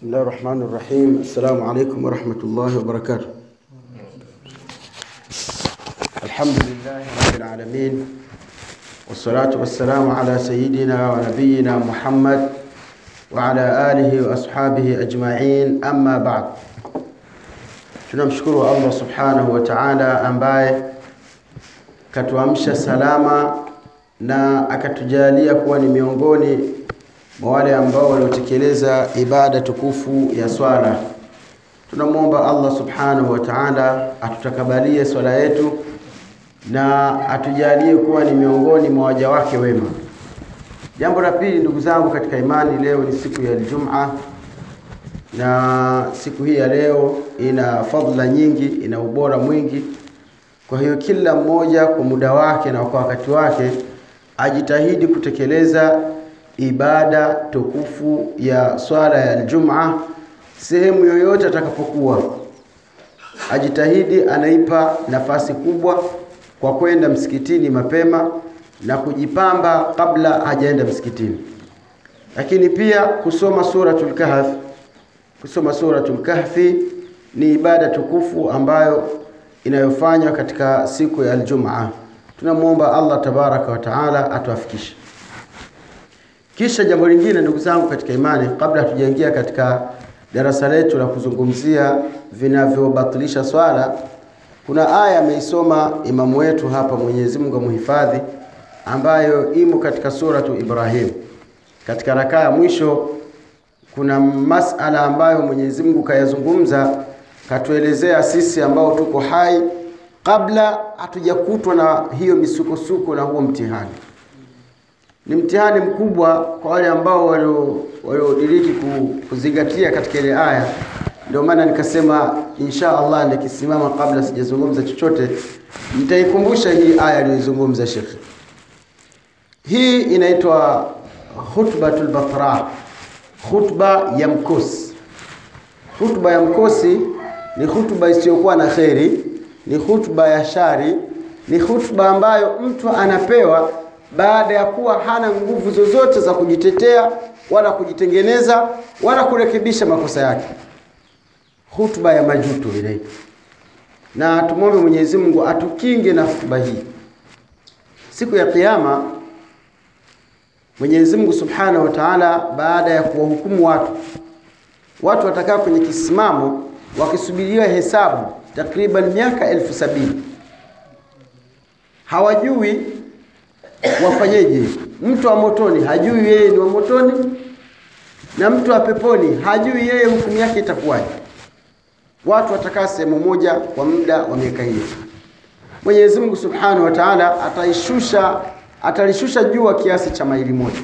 بسم الله الرحمن الرحيم السلام عليكم ورحمة الله وبركاته الحمد لله رب العالمين والصلاة والسلام على سيدنا ونبينا محمد وعلى آله وأصحابه أجمعين أما بعد tunamshukuru Allah subhanahu wa ta'ala ambaye katuamsha salama na akatujalia kuwa ni miongoni mwa wale ambao waliotekeleza ibada tukufu ya swala. Tunamwomba Allah subhanahu wa ta'ala atutakabalie swala yetu na atujalie kuwa ni miongoni mwa waja wake wema. Jambo la pili, ndugu zangu katika imani, leo ni siku ya Ijumaa na siku hii ya leo ina fadhila nyingi, ina ubora mwingi. Kwa hiyo kila mmoja kwa muda wake na kwa wakati wake ajitahidi kutekeleza ibada tukufu ya swala ya Ijumaa sehemu yoyote atakapokuwa, ajitahidi anaipa nafasi kubwa kwa kwenda msikitini mapema na kujipamba kabla hajaenda msikitini, lakini pia kusoma suratul Kahf. Kusoma suratul Kahfi ni ibada tukufu ambayo inayofanywa katika siku ya Ijumaa. Tunamwomba Allah tabaraka wa taala atuafikishe. Kisha jambo lingine, ndugu zangu katika imani, kabla hatujaingia katika darasa letu la kuzungumzia vinavyobatilisha swala, kuna aya ameisoma imamu wetu hapa, Mwenyezi Mungu amhifadhi, ambayo imo katika suratu Ibrahim. Katika rakaa ya mwisho kuna masala ambayo Mwenyezi Mungu kayazungumza, katuelezea sisi ambao tuko hai kabla hatujakutwa na hiyo misukosuko na huo mtihani ni mtihani mkubwa kwa wale ambao waliodiriki kuzingatia katika ile aya. Ndio maana nikasema insha Allah nikisimama kabla sijazungumza chochote, nitaikumbusha hii aya aliyoizungumza Shekhe. Hii inaitwa khutbatul batra, khutba ya mkosi. Khutba ya mkosi ni khutba isiyokuwa na kheri, ni khutba ya shari, ni khutba ambayo mtu anapewa baada ya kuwa hana nguvu zozote za kujitetea wala kujitengeneza wala kurekebisha makosa yake. Hutuba ya majuto ile, na tumwombe Mwenyezi Mungu atukinge na hutuba hii. Siku ya Kiyama Mwenyezi Mungu Subhanahu wa Ta'ala, baada ya kuwahukumu watu, watu watakaa kwenye kisimamo wakisubiriwa hesabu takriban miaka elfu sabini hawajui wafanyeje. Mtu wa motoni hajui yeye ni wa motoni, na mtu wa peponi hajui yeye hukumu yake itakuwaje. Watu watakaa sehemu moja kwa muda wa miaka hiyo. Mwenyezi Mungu Subhanahu wa Ta'ala ataishusha atalishusha jua kiasi cha maili moja.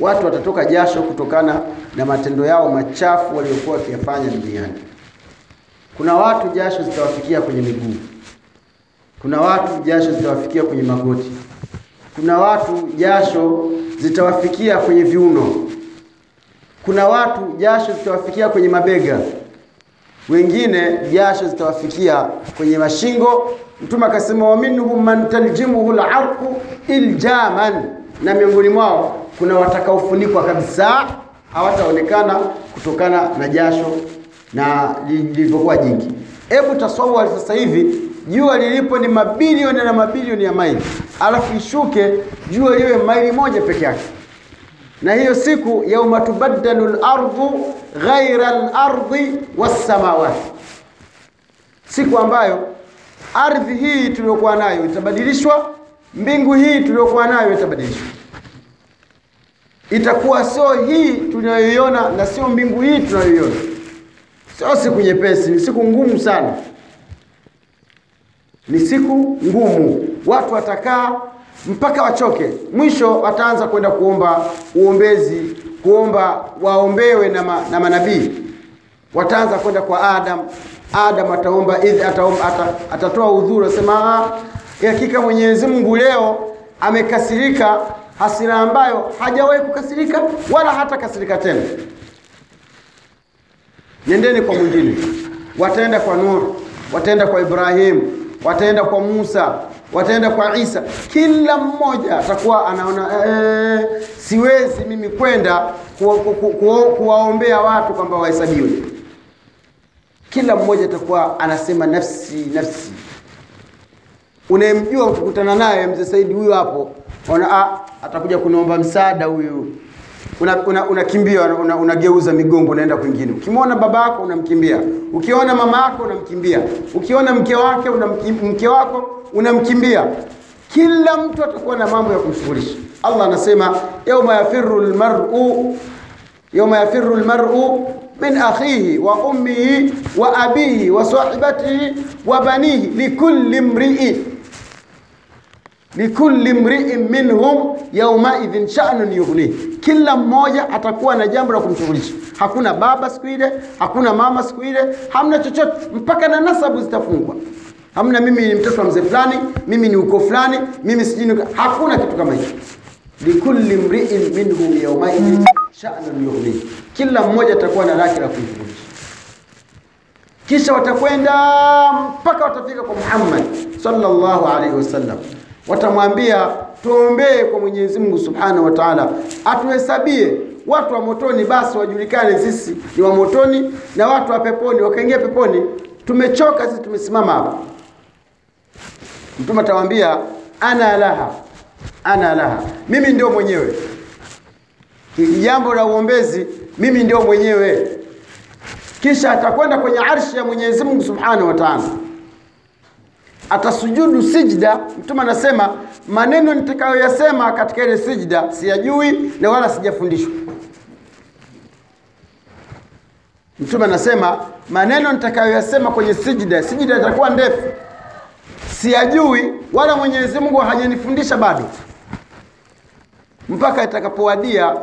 Watu watatoka jasho kutokana na matendo yao machafu waliokuwa wakiyafanya duniani. Kuna watu jasho zitawafikia kwenye miguu, kuna watu jasho zitawafikia kwenye magoti kuna watu jasho zitawafikia kwenye viuno, kuna watu jasho zitawafikia kwenye mabega, wengine jasho zitawafikia kwenye mashingo. Mtume akasema, waminhum man taljimuhu al-arqu iljaman, na miongoni mwao kuna watakaofunikwa kabisa, hawataonekana kutokana na jasho na lilivyokuwa jingi. Hebu tasawwari sasa hivi jua lilipo ni mabilioni na mabilioni ya maili, alafu ishuke jua liwe maili moja peke yake, na hiyo siku yauma tubaddalu lardhu ghaira lardhi wassamawati, siku ambayo ardhi hii tuliyokuwa nayo itabadilishwa, mbingu hii tuliyokuwa nayo itabadilishwa. Itakuwa sio hii tunayoiona na sio mbingu hii tunayoiona. Sio siku nyepesi, ni siku ngumu sana ni siku ngumu. Watu watakaa mpaka wachoke, mwisho wataanza kwenda kuomba uombezi, kuomba waombewe na, ma, na manabii. Wataanza kwenda kwa Adam. Adam ataomba idh, ataomba, ata, atatoa udhuru, asema hakika Mwenyezi Mungu leo amekasirika hasira ambayo hajawahi kukasirika wala hata kasirika tena. Nendeni kwa mwingine. Wataenda kwa Nur, wataenda kwa Ibrahimu wataenda kwa Musa, wataenda kwa Isa. Kila mmoja atakuwa anaona ee, siwezi mimi kwenda kuwaombea ku, ku, ku, watu kwamba wahesabiwe. Kila mmoja atakuwa anasema nafsi nafsi. Unayemjua ukikutana naye mzee Saidi huyu hapo, ona ah, atakuja kuniomba msaada huyu unakimbia una, una, unageuza una migongo unaenda kwingine. Ukimwona baba yako unamkimbia, ukiona mama yako unamkimbia, ukiona mke wake mke wako unamkimbia. Kila mtu atakuwa na mambo ya kumshughulisha. Allah anasema yauma yafiru lmaru yauma yafiru lmaru min akhihi wa ummihi wa abihi wa sahibatihi wa banihi likulli mri'in likulli mri'in minhum yaumaidhin sha'nun yughnih, kila mmoja atakuwa na jambo la kumshughulisha. Hakuna baba siku ile, hakuna mama siku ile, hamna chochote, mpaka na nasabu zitafungwa. Hamna mimi ni mtoto wa mzee fulani, mimi ni uko fulani, mimi sijui, hakuna kitu kama hicho. Likulli mri'in minhum yaumaidhin sha'nun yughnihi, kila mmoja atakuwa na lake la kumshughulisha. Kisha watakwenda mpaka watafika kwa Muhammad sallallahu alaihi wasallam watamwambia tuombee kwa Mwenyezi Mungu Subhanahu wa Ta'ala atuhesabie watu wa motoni, basi wajulikane sisi ni wa motoni na watu wa peponi wakaingia peponi. Tumechoka sisi, tumesimama hapa. Mtume atawaambia ana laha, ana laha, mimi ndio mwenyewe hili jambo la uombezi, mimi ndio mwenyewe. Kisha atakwenda kwenye arshi ya Mwenyezi Mungu Subhanahu wa Ta'ala atasujudu sijda. Mtume anasema maneno nitakayoyasema katika ile sijda siyajui na wala sijafundishwa. Mtume anasema maneno nitakayoyasema kwenye sijda, sijda itakuwa ndefu, siyajui wala Mwenyezi Mungu hajanifundisha bado, mpaka itakapowadia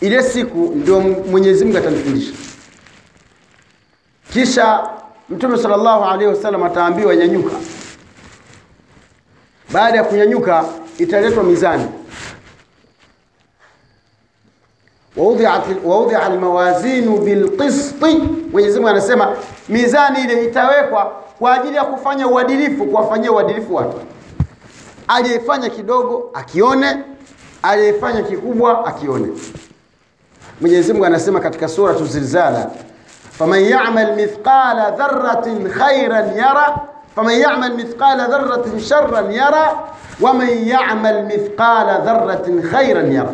ile siku ndio Mwenyezi Mungu atanifundisha. Kisha Mtume sallallahu alaihi wasallam ataambiwa nyanyuka baada ya kunyanyuka italetwa mizani, waudhia almawazinu bilqisti. Mwenyezi Mungu anasema mizani ile itawekwa kwa ajili ya kufanya uadilifu, kuwafanyia uadilifu watu. Aliyefanya kidogo akione, aliyefanya kikubwa akione. Mwenyezi Mungu anasema katika suratu Zilzala, faman yamal mithqala dharratin khairan yara faman yamal mithqala dharratin sharran yara waman yamal mithqala dharratin khairan yara,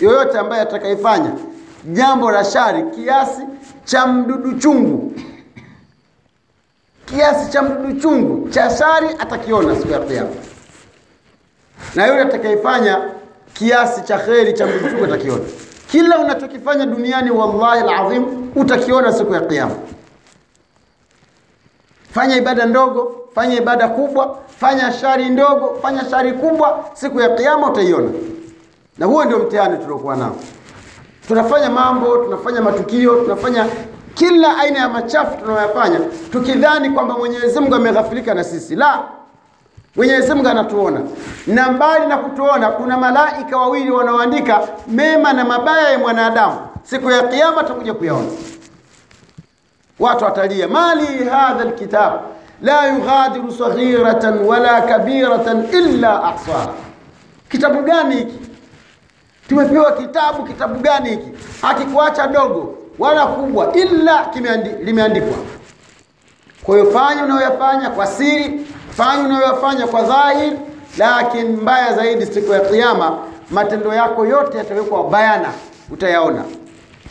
yoyote ambaye atakayefanya jambo la shari kiasi cha mdudu chungu, kiasi cha mdudu chungu cha shari atakiona siku ya Kiyama, na yule atakayefanya kiasi cha kheri cha mdudu chungu atakiona. Kila unachokifanya duniani, wallahi alazim, utakiona siku ya Kiyama. Fanya ibada ndogo, fanya ibada kubwa, fanya shari ndogo, fanya shari kubwa, siku ya Kiyama utaiona. Na huo ndio mtihani tuliokuwa nao. Tunafanya mambo, tunafanya matukio, tunafanya kila aina ya machafu tunayoyafanya, tukidhani kwamba Mwenyezi Mungu ameghafilika na sisi. La, Mwenyezi Mungu anatuona, na mbali na kutuona, kuna malaika wawili wanaoandika mema na mabaya ya mwanadamu. Siku ya Kiyama tutakuja kuyaona. Watu watalia, mali hadha alkitab la yughadiru saghiratan wala kabiratan illa ahsaha. Kitabu gani hiki? Tumepewa kitabu, kitabu gani hiki? Hakikuacha dogo wala kubwa, illa limeandikwa. Kwa hiyo fanya unayoyafanya kwa siri, fanya unayoyafanya kwa dhahiri, lakini mbaya zaidi, siku ya Kiyama matendo yako yote yatawekwa bayana, utayaona.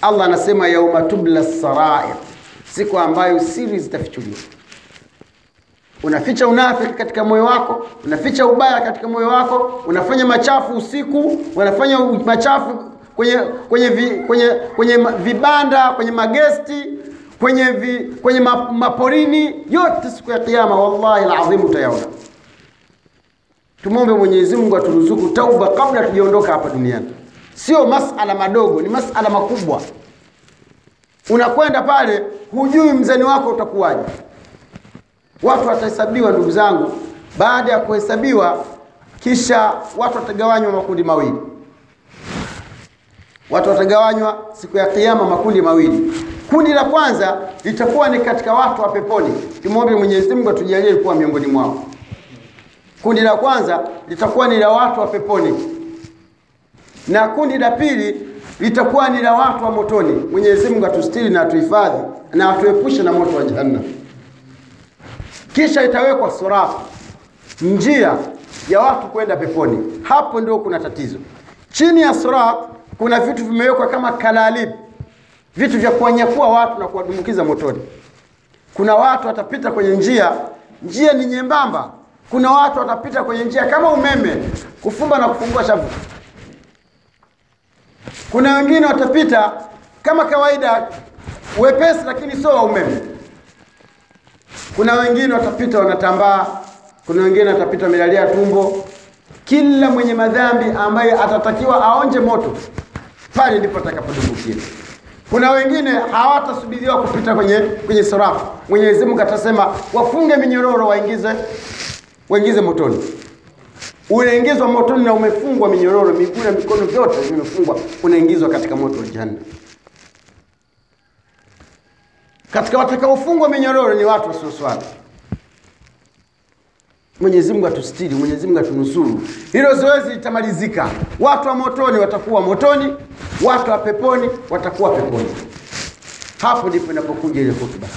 Allah anasema yauma tubla sarair, siku ambayo siri zitafichuliwa. Unaficha unafiki katika moyo wako, unaficha ubaya katika moyo wako, unafanya machafu usiku, unafanya machafu kwenye kwenye vi, kwenye kwenye vibanda, kwenye magesti, kwenye vi, kwenye maporini, yote siku ya Kiyama, wallahi alazim utayaona. Tumwombe Mwenyezi Mungu aturuzuku tauba kabla tujaondoka hapa duniani. Sio masala madogo, ni masala makubwa. Unakwenda pale, hujui mzani wako utakuwaje. Watu watahesabiwa, ndugu zangu. Baada ya kuhesabiwa, kisha watu watagawanywa makundi mawili. Watu watagawanywa siku ya Kiyama makundi mawili. Kundi la kwanza litakuwa ni katika watu wa peponi. Tumwombe Mwenyezi Mungu atujalie kuwa miongoni mwao. kundi la kwanza litakuwa ni la watu wa peponi na kundi la pili litakuwa ni la watu wa motoni. Mwenyezi mungu atustiri na atuhifadhi na atuepushe na moto wa jahannam. Kisha itawekwa sirafu, njia ya watu kwenda peponi. Hapo ndio kuna tatizo. Chini ya sirafu kuna vitu vimewekwa kama kalalib vitu vya kuwanyakua watu na kuwadumukiza motoni. Kuna watu watapita kwenye njia njia ni nyembamba. Kuna watu watapita kwenye njia kama umeme kufumba na kufungua shavu kuna wengine watapita kama kawaida wepesi lakini sio wa umeme. Kuna wengine watapita wanatambaa kuna wengine watapita wamelalia tumbo. Kila mwenye madhambi ambaye atatakiwa aonje moto pale ndipo atakapodumbukia kuna wengine hawatasubiriwa kupita kwenye kwenye sirafu mwenyezi mungu atasema wafunge minyororo waingize waingize motoni unaingizwa motoni na umefungwa minyororo miguu na mikono vyote vimefungwa unaingizwa katika moto wa jahannam. Katika watakaofungwa minyororo ni watu wasioswali. Mwenyezi mungu atustiri mwenyezi mungu atunusuru. Hilo zoezi litamalizika. Watu wa motoni watakuwa motoni watu wa peponi watakuwa peponi. Hapo ndipo inapokuja ile hutuba